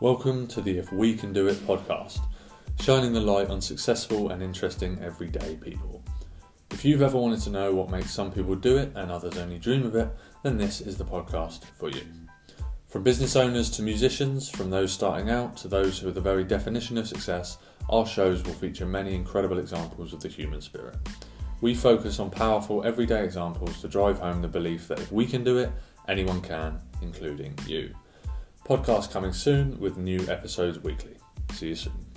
Welcome to the If We Can Do It podcast, shining the light on successful and interesting everyday people. If you've ever wanted to know what makes some people do it and others only dream of it, then this is the podcast for you. From business owners to musicians, from those starting out to those who are the very definition of success, our shows will feature many incredible examples of the human spirit. We focus on powerful everyday examples to drive home the belief that if we can do it, anyone can, including you. Podcast coming soon with new episodes weekly. See you soon.